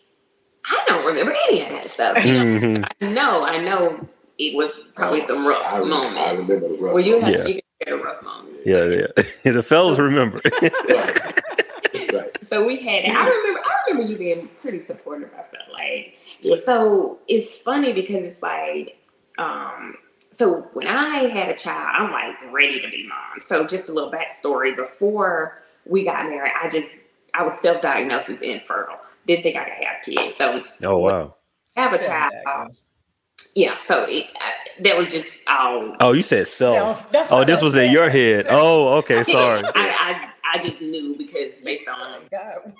I don't remember any of that stuff. You know, Mhm. I know, I know it was probably some rough I, rem- I remember the rough. Well, you have Yeah. You can rough moments. Yeah, yeah. the fellas remember. Right. right. So we had. I remember. I remember you being pretty supportive. I felt like. Yeah. So it's funny because it's like, um, so when I had a child, I'm like ready to be mom. So just a little backstory. Before we got married, I just I was self-diagnosed as infertile. Didn't think I could have kids. So oh wow. have a Self child. Diagnosed. Yeah. So it, I, that was just all. Oh, you said self. Self. That's Oh, this I was in your head. Self. Oh, okay. Sorry. I, I I just knew because based on God.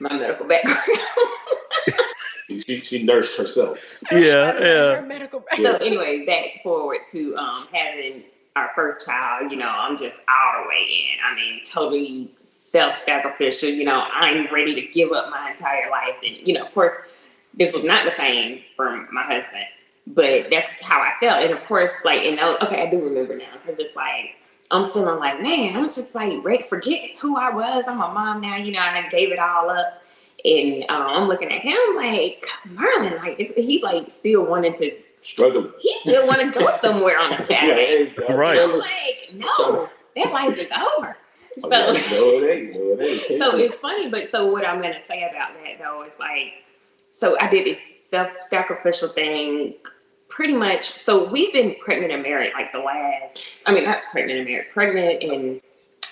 my medical background. She, she nursed herself. Yeah, That her yeah. medical so anyway, back forward to um, having our first child, you know, I'm just all the way in. I mean, totally self-sacrificial. You know, I'm ready to give up my entire life, and you know, of course, this was not the same from my husband, but that's how I felt. And of course, like, you know, okay, I do remember now because it's like I'm feeling like, man, I'm just like ready to forget who I was. I'm a mom now. You know, I gave it all up. And um, I'm looking at him like Merlin, like it's, he's like still wanting to struggle. He still want to go somewhere on a Saturday. Right, I'm Right. I'm like, no, that life is over. So, no, it ain't. No, it ain't. So it's funny, but so what I'm gonna say about that though is like, so I did this self-sacrificial thing, pretty much. So we've been pregnant and married like the last. I mean, not pregnant and married, pregnant and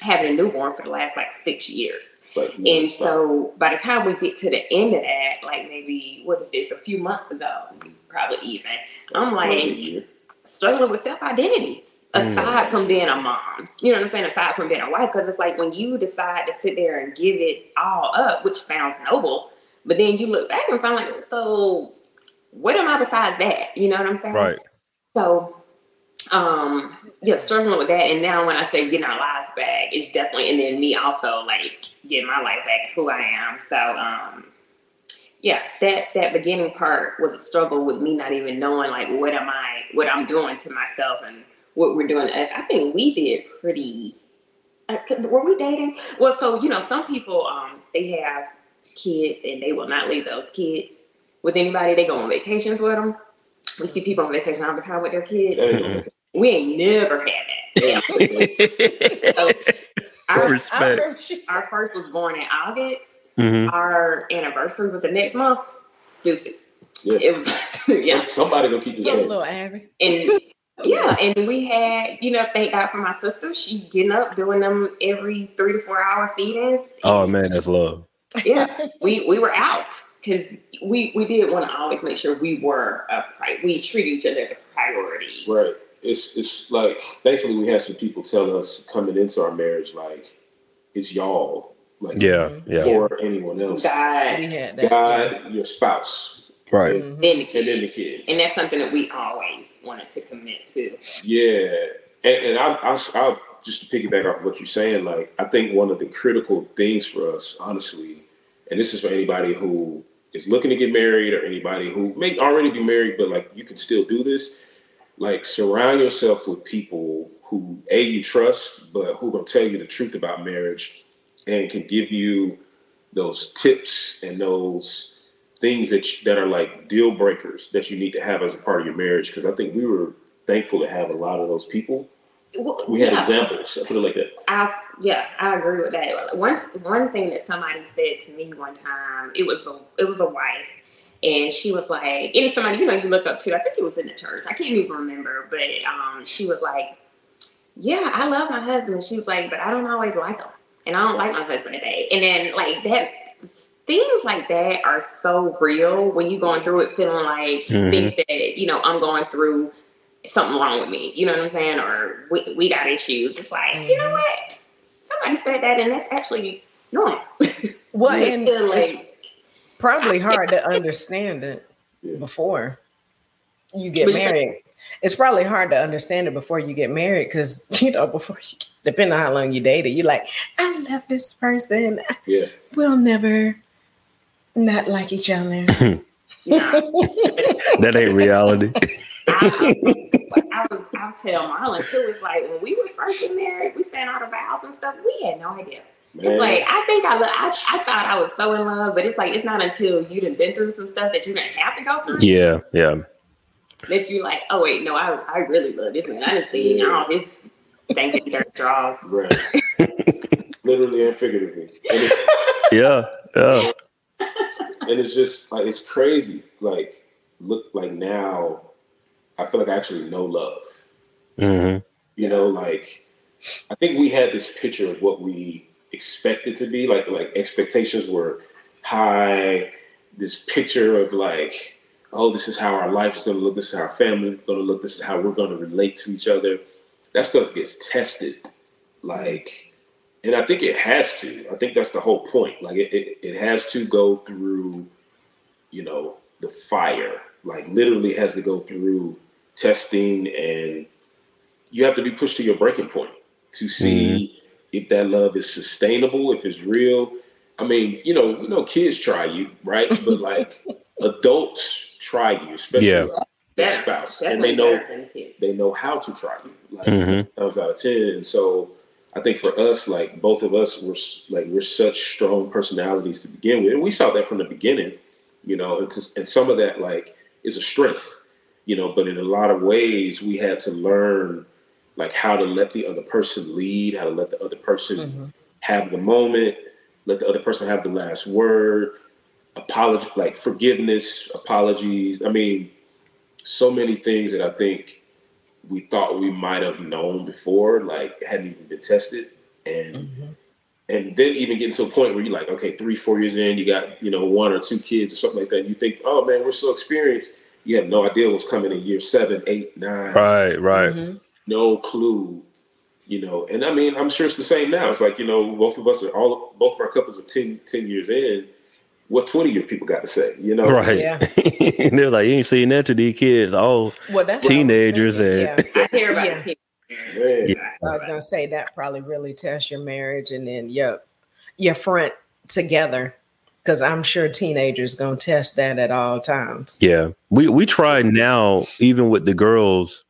having a newborn for the last like six years. Like, And so by the time we get to the end of that, like maybe what is this, a few months ago, probably even, I'm like struggling with self identity. Mm. Aside from being a mom, you know what I'm saying? Aside from being a wife, because it's like when you decide to sit there and give it all up, which sounds noble, but then you look back and find like, so what am I besides that? You know what I'm saying? Right. So, um, yeah, struggling with that. And now when I say getting our lives back, it's definitely, and then me also like getting my life back, and who I am. So, um, yeah, that that beginning part was a struggle with me not even knowing like what am I, what I'm doing to myself, and what we're doing to us. I think we did pretty. Uh, were we dating? Well, so you know, some people um they have kids and they will not leave those kids with anybody. They go on vacations with them. We see people on vacation all the time with their kids. That ain't We ain't never had that. So our, I Respect. remember our first was born in August. Mhm. Our anniversary was the next month. Deuces. Yeah. It was yeah. Some- somebody gonna keep his "Give a little Abby." And yeah, and we had, you know, thank God for my sister. She getting up, doing them every three to four hour feedings. Oh man, that's love. yeah, we we were out because we we did want to always make sure we were a pri- we treat each other as a priority. Right. It's it's like thankfully we had some people tell us coming into our marriage like it's y'all like Yeah, yeah. or anyone else. God, We had that. God, your spouse, Right. Mhm. then the and then the kids. kids. And that's something that we always wanted to commit to. Yeah, and, and I'll, I'll, I'll just to piggyback off of what you're saying. Like, I think one of the critical things for us, honestly, and this is for anybody who is looking to get married or anybody who may already be married, but like you can still do this. Like, surround yourself with people who a you trust, but who gonna tell you the truth about marriage and can give you those tips and those things that that are like deal breakers that you need to have as a part of your marriage. Because I think we were thankful to have a lot of those people. We had Yeah. examples. I put it like that. I yeah, I agree with that. One one thing that somebody said to me one time, it was a it was a wife, and she was like, and it's somebody you know you look up to. I think it was in the church. I can't even remember, but um, she was like, "Yeah, I love my husband." She was like, "But I don't always like him, and I don't like my husband today." And then like that. Things like that are so real when you're going through it, feeling like Mhm. things that you know I'm going through something wrong with me. You know what I'm saying? Or we, we got issues. It's like, you know what? Somebody said that and that's actually normal. Well, and it's like, probably hard to understand it before you get What you say? married. It's probably hard to understand it before you get married because you know before you, depending on how long you dated, you're like, I love this person. Yeah. We'll never not like each other. nah, That ain't reality. I, I, was, I'll tell Marlon too. It's like when we were first getting married, we saying all the vows and stuff. We had no idea. Man, It's like I think I, lo- I I thought I was so in love, but it's like it's not until you done been through some stuff that you didn't have to go through yeah, yeah. that you like. Oh wait, no, I I really love this and that thing. All this thank you dirt draws. right. Literally and figuratively. And Yeah, yeah. And it's just like it's crazy. Like look like now I feel like I actually know love. hmm You know, like I think we had this picture of what we expected to be. Like like expectations were high. This picture of like, oh, this is how our life is gonna look, this is how our family is gonna look, this is how we're gonna relate to each other. That stuff gets tested. Like and I think it has to. I think that's the whole point. Like it, it, it has to go through, you know, the fire. Like literally has to go through testing and you have to be pushed to your breaking point to see if that love is sustainable, if it's real. I mean, you know, you know, kids try you, right? But like adults try you, especially Yeah. their That- spouse, and they know better than kids. they know how to try you. Like Mhm. times out of ten. And so I think for us, like both of us were like we're such strong personalities to begin with, and we saw that from the beginning, you know. And, to, and some of that like is a strength, you know, but in a lot of ways, we had to learn like how to let the other person lead, how to let the other person Mm-hmm. have the moment, let the other person have the last word, apology, like forgiveness, apologies. I mean, so many things that I think we thought we might have known before, like hadn't even been tested, and Mm-hmm. and then even getting to a point where you're like, okay, three, four years in, you got you know one or two kids or something like that. And you think, oh man, we're so experienced. You have no idea what's coming in year seven, eight, nine Right, right. Mhm. no clue, you know. And I mean, I'm sure it's the same now. It's like, you know, both of us are all, both of our couples are 10, 10 years in. What 20 year people got to say, you know? Right. Yeah. and they're like, you ain't seen that to these kids. Oh, Well, that's what I Teenagers and- yeah. I hear about Yeah. it. Man, Yeah. I was gonna say that probably really tests your marriage and then your your front together. Cause I'm sure teenagers gonna test that at all times. Yeah, we we try now, even with the girls,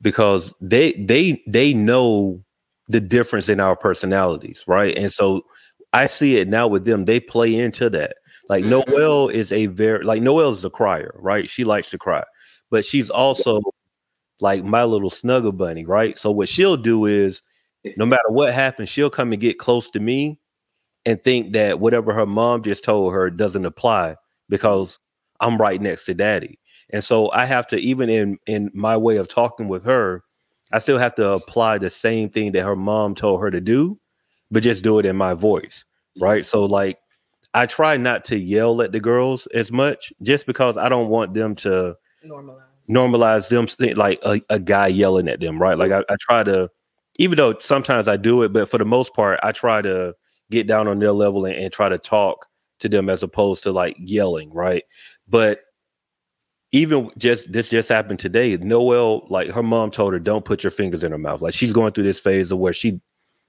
because they they they know the difference in our personalities, right? And so I see it now with them. They play into that. Like Mhm. Noelle is a very like Noel is a crier, right? She likes to cry, but she's also like my little snuggle bunny, right? So what she'll do is, no matter what happens, she'll come and get close to me and think that whatever her mom just told her doesn't apply because I'm right next to daddy. And so I have to even in in my way of talking with her, I still have to apply the same thing that her mom told her to do, but just do it in my voice, right? So like I try not to yell at the girls as much just because I don't want them to Normalize. normalize them like a, a guy yelling at them, right? Like I, I try to, even though sometimes I do it, but for the most part, I try to get down on their level and, and try to talk to them as opposed to like yelling, right? But even just this just happened today. Noelle, like her mom told her, don't put your fingers in her mouth. Like she's going through this phase of where she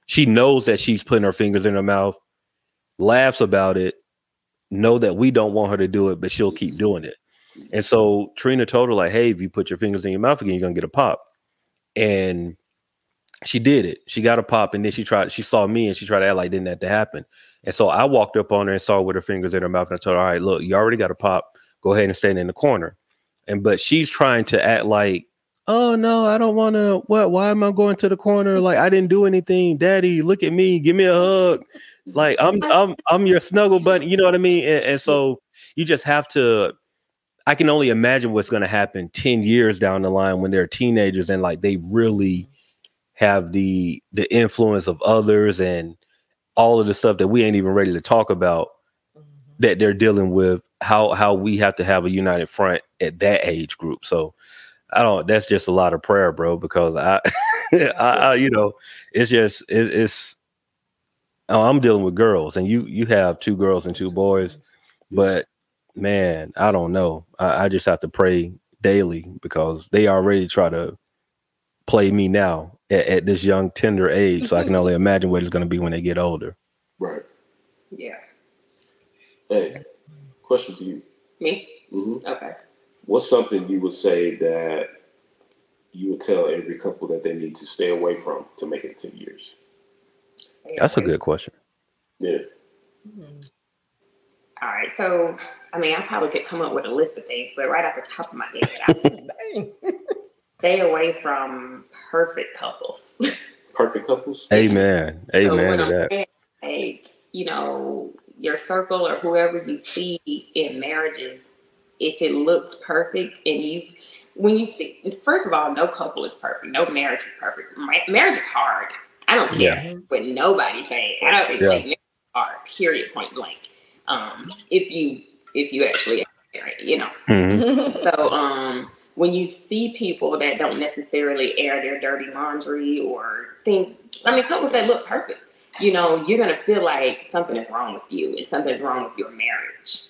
she knows that she's putting her fingers in her mouth, laughs about it, know that we don't want her to do it, but she'll keep doing it. And so Trina told her, like, hey, if you put your fingers in your mouth again, you're gonna get a pop. And she did it. She got a pop, and then she tried, she saw me and she tried to act like didn't have to happen. And so I walked up on her and saw her with her fingers in her mouth, and I told her, All right, look, you already got a pop. Go ahead and stand in the corner. And but she's trying to act like, oh no, I don't want to. What? Why am I going to the corner? Like I didn't do anything. Daddy, look at me. Give me a hug. Like I'm I'm I'm your snuggle bunny. You know what I mean? And, and so you just have to. I can only imagine what's going to happen 10 years down the line when they're teenagers and like they really have the the influence of others and all of the stuff that we ain't even ready to talk about Mhm. that they're dealing with how how we have to have a united front at that age group so i don't that's just a lot of prayer bro because i I, I you know it's just it, it's oh, i'm dealing with girls and you you have two girls and two boys but man i don't know i, I just have to pray daily because they already try to play me now at, at this young tender age so i can only imagine what it's going to be when they get older right. Yeah. Hey, question to you. Me? hmm Okay. What's something you would say that you would tell every couple that they need to stay away from to make it 10 years? that's a good question Yeah. Mhm. All right. So, I mean, I probably could come up with a list of things, but right off the top of my head, I stay away from perfect couples. Perfect couples? amen amen when to that saying, like, you know, your circle or whoever you see in marriages, if it looks perfect and you've when you see, first of all, no couple is perfect. No marriage is perfect. Ma- marriage is hard. I don't care Yeah. what nobody say. I don't think Yeah. like marriage is hard. Period. Point blank. Um, if you if you actually you know. Mhm. So um, when you see people that don't necessarily air their dirty laundry or things, I mean, couples that look perfect, you know, you're gonna feel like something is wrong with you and something's wrong with your marriage.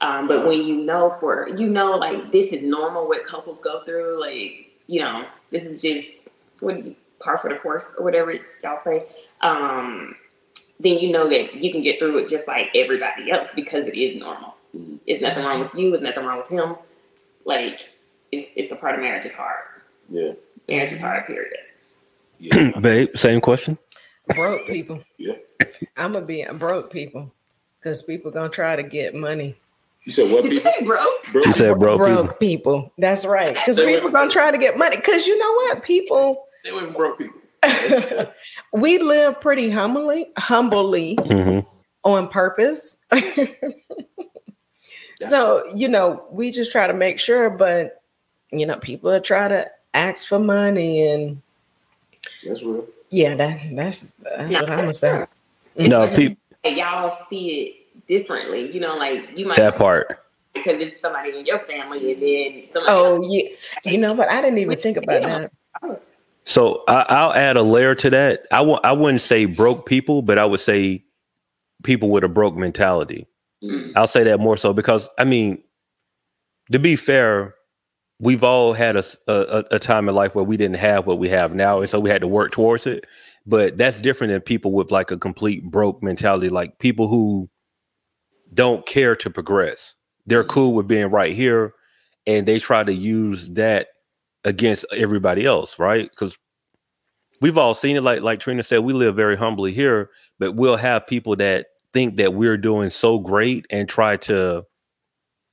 Um, but when you know for you know like this is normal what couples go through, like you know this is just what par for the course or whatever y'all say. Um, then you know that you can get through it just like everybody else because it is normal. It's nothing wrong with you. It's nothing wrong with him. Like it's it's a part of marriage. It's hard. Yeah. Marriage is hard. Period. Yeah. babe same question broke people. Yeah. I'm gonna be broke people because people gonna try to get money You said what Did you say broke? Broke She said broke broke people. people. That's right. Because They people went- gonna try to get money. Because you know what, people, They were broke people. we live pretty humbly, humbly hmm on purpose. so you know, we just try to make sure, but you know, people are trying to ask for money, and That's real. yeah, that that's that's Yeah, what I'm gonna say. No, people y'all see it differently. You know, like you might that part. because it's somebody in your family, and then somebody. Oh yeah, you know, but I didn't even think about that. So I, I'll add a layer to that. I w- I wouldn't say broke people, but I would say people with a broke mentality. Mm. I'll say that more so because I mean, to be fair, we've all had a a time in life where we didn't have what we have now, and so we had to work towards it. But that's different than people with like a complete broke mentality, like people who don't care to progress. They're cool with being right here, and they try to use that against everybody else, right? Because we've all seen it. Like like Trina said, we live very humbly here, but we'll have people that think that we're doing so great and try to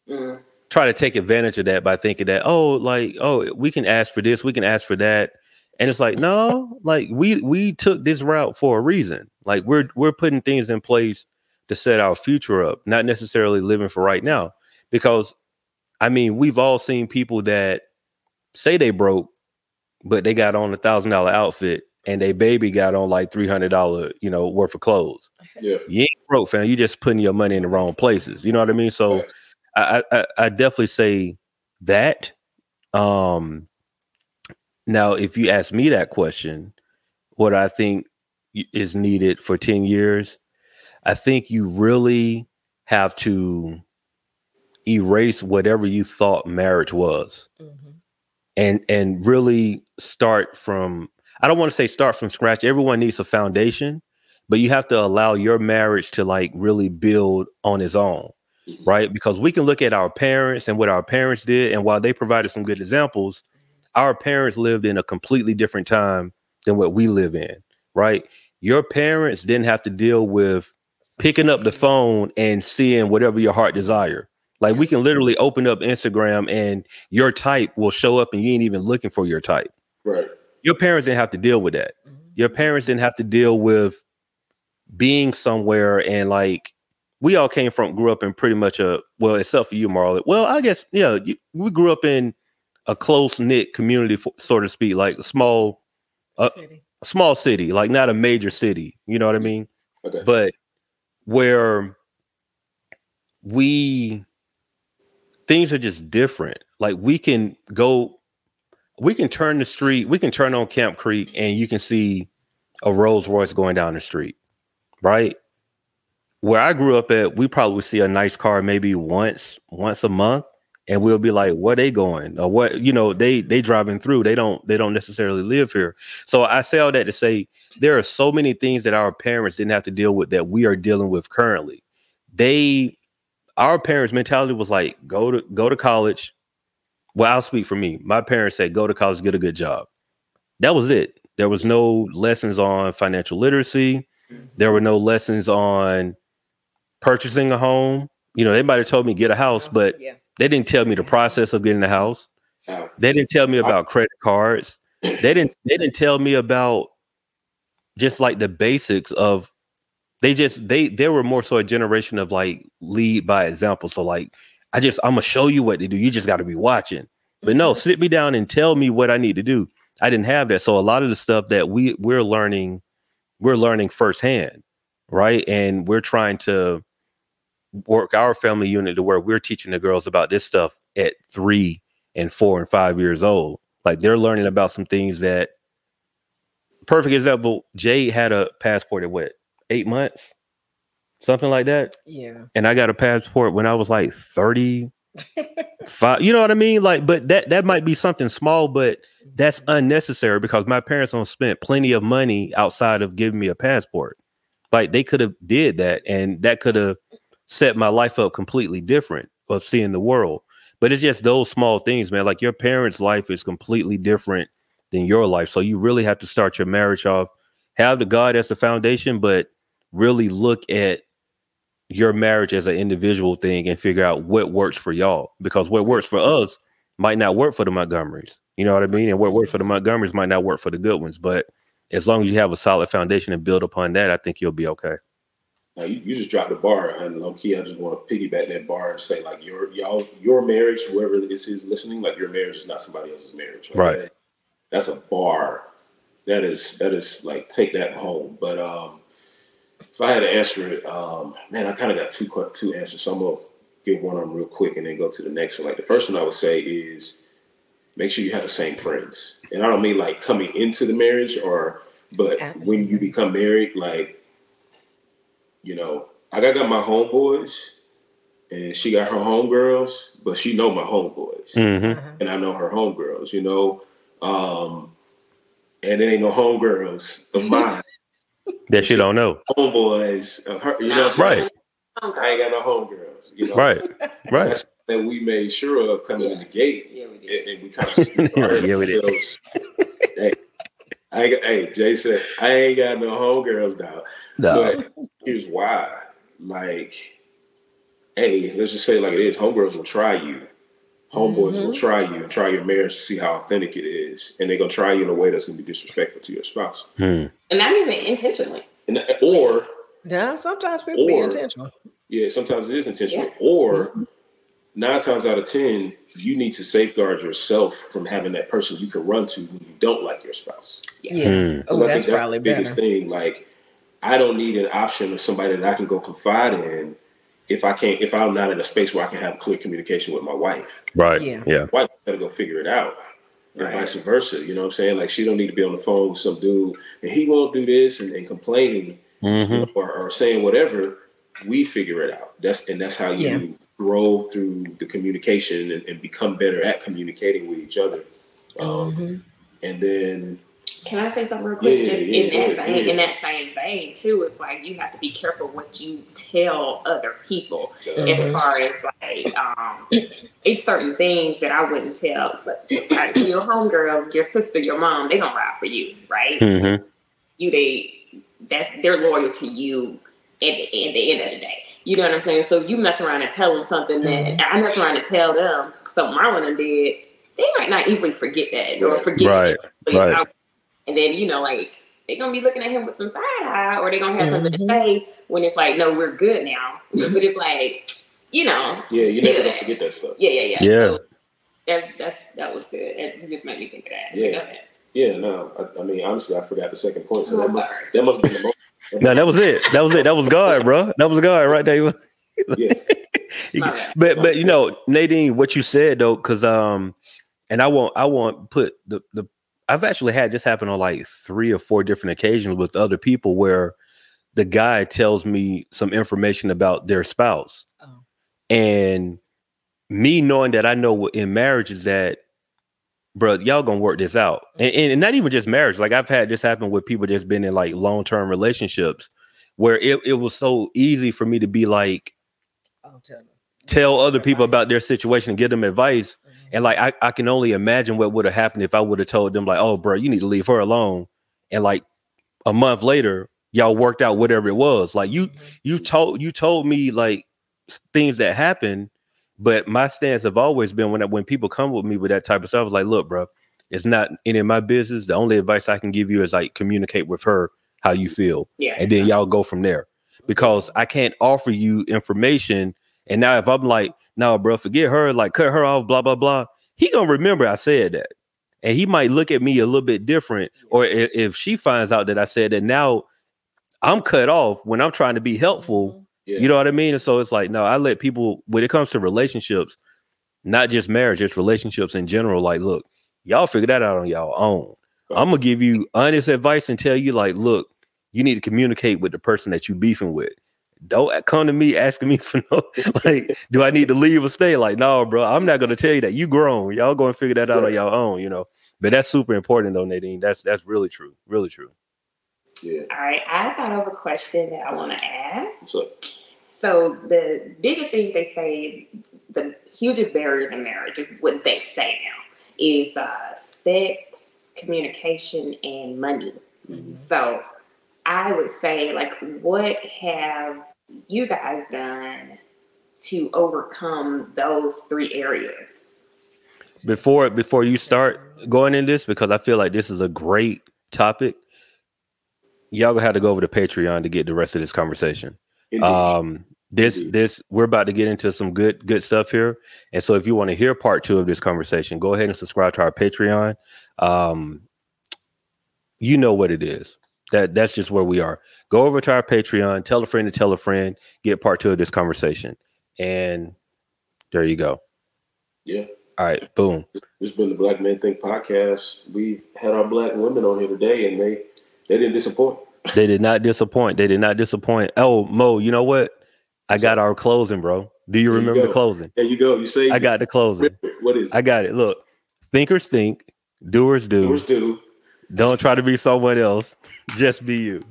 Mm. try to take advantage of that by thinking that oh like oh we can ask for this we can ask for that and it's like no like we we took this route for a reason like we're we're putting things in place to set our future up not necessarily living for right now because i mean we've all seen people that say they broke but they got on a thousand dollar outfit and they baby got on like three hundred dollar you know worth of clothes Yeah. you ain't broke fam you just putting your money in the wrong places you know what i mean so Facts. I, I I definitely say that. Um, now, if you ask me that question, what I think is needed for ten years, I think you really have to erase whatever you thought marriage was, Mhm. and and really start from. I don't want to say start from scratch. Everyone needs a foundation, but you have to allow your marriage to like really build on its own right? Because we can look at our parents and what our parents did, and while they provided some good examples, our parents lived in a completely different time than what we live in, right? Your parents didn't have to deal with picking up the phone and seeing whatever your heart desire. Like we can literally open up Instagram and your type will show up and you ain't even looking for your type. Right. Your parents didn't have to deal with that. Mhm. Your parents didn't have to deal with being somewhere and like we all came from grew up in pretty much a well except for you marley well i guess yeah you, we grew up in a close knit community for, so to speak like a small Uh, City. a small city like not a major city you know what i mean Okay. but where we things are just different. Like we can go we can turn the street we can turn on camp creek and you can see a rolls royce going down the street right? Where i grew up at we probably see a nice car maybe once once a month and we'll be like where they going? Or what you know they they driving through. They don't they don't necessarily live here. So i say all that to say there are so many things that our parents didn't have to deal with that we are dealing with currently. They our parents mentality was like go to go to college. Well i'll speak for me. My parents said go to college get a good job. That was it. There was no lessons on financial literacy. There were no lessons on purchasing a home. You know they might have told me get a house uh-huh. but yeah. They didn't tell me the process of getting the house Now, they didn't tell me about credit cards. They didn't they didn't tell me about just like the basics of they just they they were more so a generation of like lead by example. So like I just I'm gonna show you what to do. You just gotta be watching. But no, mm-hmm. sit me down and tell me what I need to do. I didn't have that. So a lot of the stuff that we we're learning, we're learning firsthand, right? And we're trying to work our family unit to where we're teaching the girls about this stuff at three and four and five years old. Like they're learning about some things that perfect example, Jay had a passport at what, eight months? Something like that. Yeah. And I got a passport when I was like 35. You know what I mean? Like, but that that might be something small, but that's mm-hmm. unnecessary because my parents don't spend plenty of money outside of giving me a passport. Like they could have did that and that could have set my life up completely different of seeing the world. But it's just those small things, man. Like your parents' life is completely different than your life. So you really have to start your marriage off, have the God as the foundation, but really look at your marriage as an individual thing and figure out what works for y'all because what works for us might not work for the Montgomerys. You know what I mean? And what works for the Montgomerys might not work for the good ones. But as long as you have a solid foundation and build upon that, I think you'll be okay. Now you, you just dropped the bar, and low key, I just want to piggyback that bar and say, like, your y'all, your marriage, whoever this is listening, like, your marriage is not somebody else's marriage, Right. That's a bar. That is that is like take that home. But um, if I had to answer it, um, man, I kind of got two two answers. So I'm gonna give one of them real quick and then go to the next one. Like the first one I would say is make sure you have the same friends, and I don't mean like coming into the marriage or, but Happens. when you become married, like you know, I got, got my homeboys, and she got her homegirls, but she know my homeboys, Mm-hmm. and I know her homegirls. You know, um, and there ain't no homegirls of mine, That she don't know. homeboys of her. You know, what I'm saying? Right. I ain't got no homegirls. You know, Right. Right. That's that we made sure of coming in the gate, Yeah, we and, did. and we kind of Yeah, we did. hey, I ain't hey, Jay said I ain't got no homegirls now. No. But here's why. Like, hey, let's just say like it is. Homegirls will try you. Homeboys will mm-hmm. try you and try your marriage to see how authentic it is. And they're gonna try you in a way that's gonna be disrespectful to your spouse. Hmm. And not even intentionally. And uh, or Yeah, sometimes people be intentional. yeah, sometimes it is intentional. Yeah. Or mm-hmm. Nine times out of ten, you need to safeguard yourself from having that person you can run to when you don't like your spouse. Yeah. Because Oh, I that's think that's probably the biggest better. thing. Like, I don't need an option of somebody that I can go confide in if I can't, if I'm not in a space where I can have clear communication with my wife. Right. Yeah. Yeah. Wife gotta go figure it out. And Right. vice versa. You know what I'm saying? Like she don't need to be on the phone with some dude and he won't do this and, and complaining Mm-hmm. know, or, or saying whatever. We figure it out. That's and that's how you Yeah. Grow through the communication and, and become better at communicating with each other. Um, Mhm. And then Can I say something real quick? Yeah, Just yeah, in go that vein, yeah. in that same vein too, it's like you have to be careful what you tell other people. As Mhm. far as like, um, it's certain things that I wouldn't tell. So, like your homegirl, your sister, your mom, they don't ride for you, right? Mm-hmm. You they that's they're loyal to you at the, at the end of the day. You know what I'm saying? So you mess around and tell them something that I mess around and tell them something Marlon did, they might not even forget that or forget Right, it. But right. And then, you know, like they're gonna be looking at him with some side eye or they're gonna have something to Mhm. say when it's like, no, we're good now. but it's like, you know, yeah, you never gonna forget that stuff. yeah, yeah, yeah. Yeah. So that that's that was good. It just made me think of that. Yeah. Yeah, no, I, I mean, honestly, I forgot the second point. So Oh, that must that must be the most. No, that was it. That was it. That was God, bro. That was God right there. Yeah, You My can- bad. but but you know Nadine, what you said though, because um, and I won't I won't put the the I've actually had this happen on like three or four different occasions with other people where the guy tells me some information about their spouse, Oh. and me knowing that I know what in marriage is that, bro, y'all gonna work this out, and, and not even just marriage. Like I've had this happen with people just been in like long term relationships where it, it was so easy for me to be like I'll tell them. tell other people about their situation and give them advice. Mhm. And like I, I can only imagine what would have happened if I would have told them like, oh, bro, you need to leave her alone. And like a month later, y'all worked out whatever it was. Like you, Mhm. you told you told me like things that happen, but my stance have always been when I- when people come with me with that type of stuff, I was like, look, bro, it's not any of my business. The only advice I can give you is like communicate with her how you feel Yeah. and then y'all go from there because I can't offer you information. And now if I'm like, no, bro, forget her, like cut her off, blah blah blah, he gonna remember I said that, and he might look at me a little bit different. Or if, if she finds out that I said that, now I'm cut off when I'm trying to be helpful. Mm-hmm. Yeah. You know what I mean? And so it's like, no, I let people when it comes to relationships, not just marriage, just relationships in general. Like, look, y'all figure that out on y'all own. I'm gonna give you honest advice and tell you, like, look, you need to communicate with the person that you beefing with. Don't come to me asking me for no like, do I need to leave or stay? Like, no, bro, I'm not gonna tell you that. You grown. Y'all go and figure that out on Right. your own, you know. But that's super important though, Nadine. That's that's really true. Really true. Yeah. All right. I thought of a question that I want to ask. So So the biggest things they say, the hugest barriers in marriage is what they say now is uh, sex, communication, and money. Mhm. So I would say, like, what have you guys done to overcome those three areas? Before before you start going in this, because I feel like this is a great topic. Y'all gonna have to go over to Patreon to get the rest of this conversation. Indeed. Um, this Indeed. this we're about to get into some good good stuff here, and so if you want to hear part two of this conversation, go ahead and subscribe to our Patreon. Um, you know what it is. That that's just where we are. Go over to our Patreon, tell a friend to tell a friend, get part two of this conversation, and there you go. yeah. All right, boom. This has been the Black Men Think podcast. We had our black women on here today, and they they didn't disappoint. They did not disappoint. They did not disappoint. Oh, Mo, you know what? I got our closing, bro. Do you There you remember the closing? There you go. You say I got the closing. what is it? I got it. Look, thinkers think, doers do. Doors do. Don't try to be someone else. Just be you.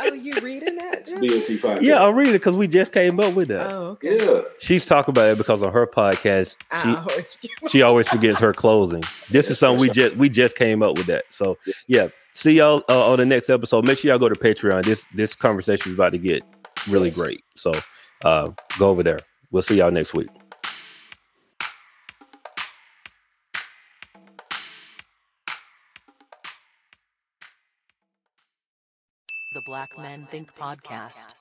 Oh, you reading that? Jim? BMT podcast. Yeah, I'll read it because we just came up with that. Oh, okay. yeah. She's talking about it because on her podcast, she ah, Oh, it's- she always forgets her closing. This is something we just we just came up with that. So yeah, see y'all uh, on the next episode. Make sure y'all go to Patreon. This this conversation is about to get really Yes. great. So uh, go over there. We'll see y'all next week. The Black Men Think Podcast.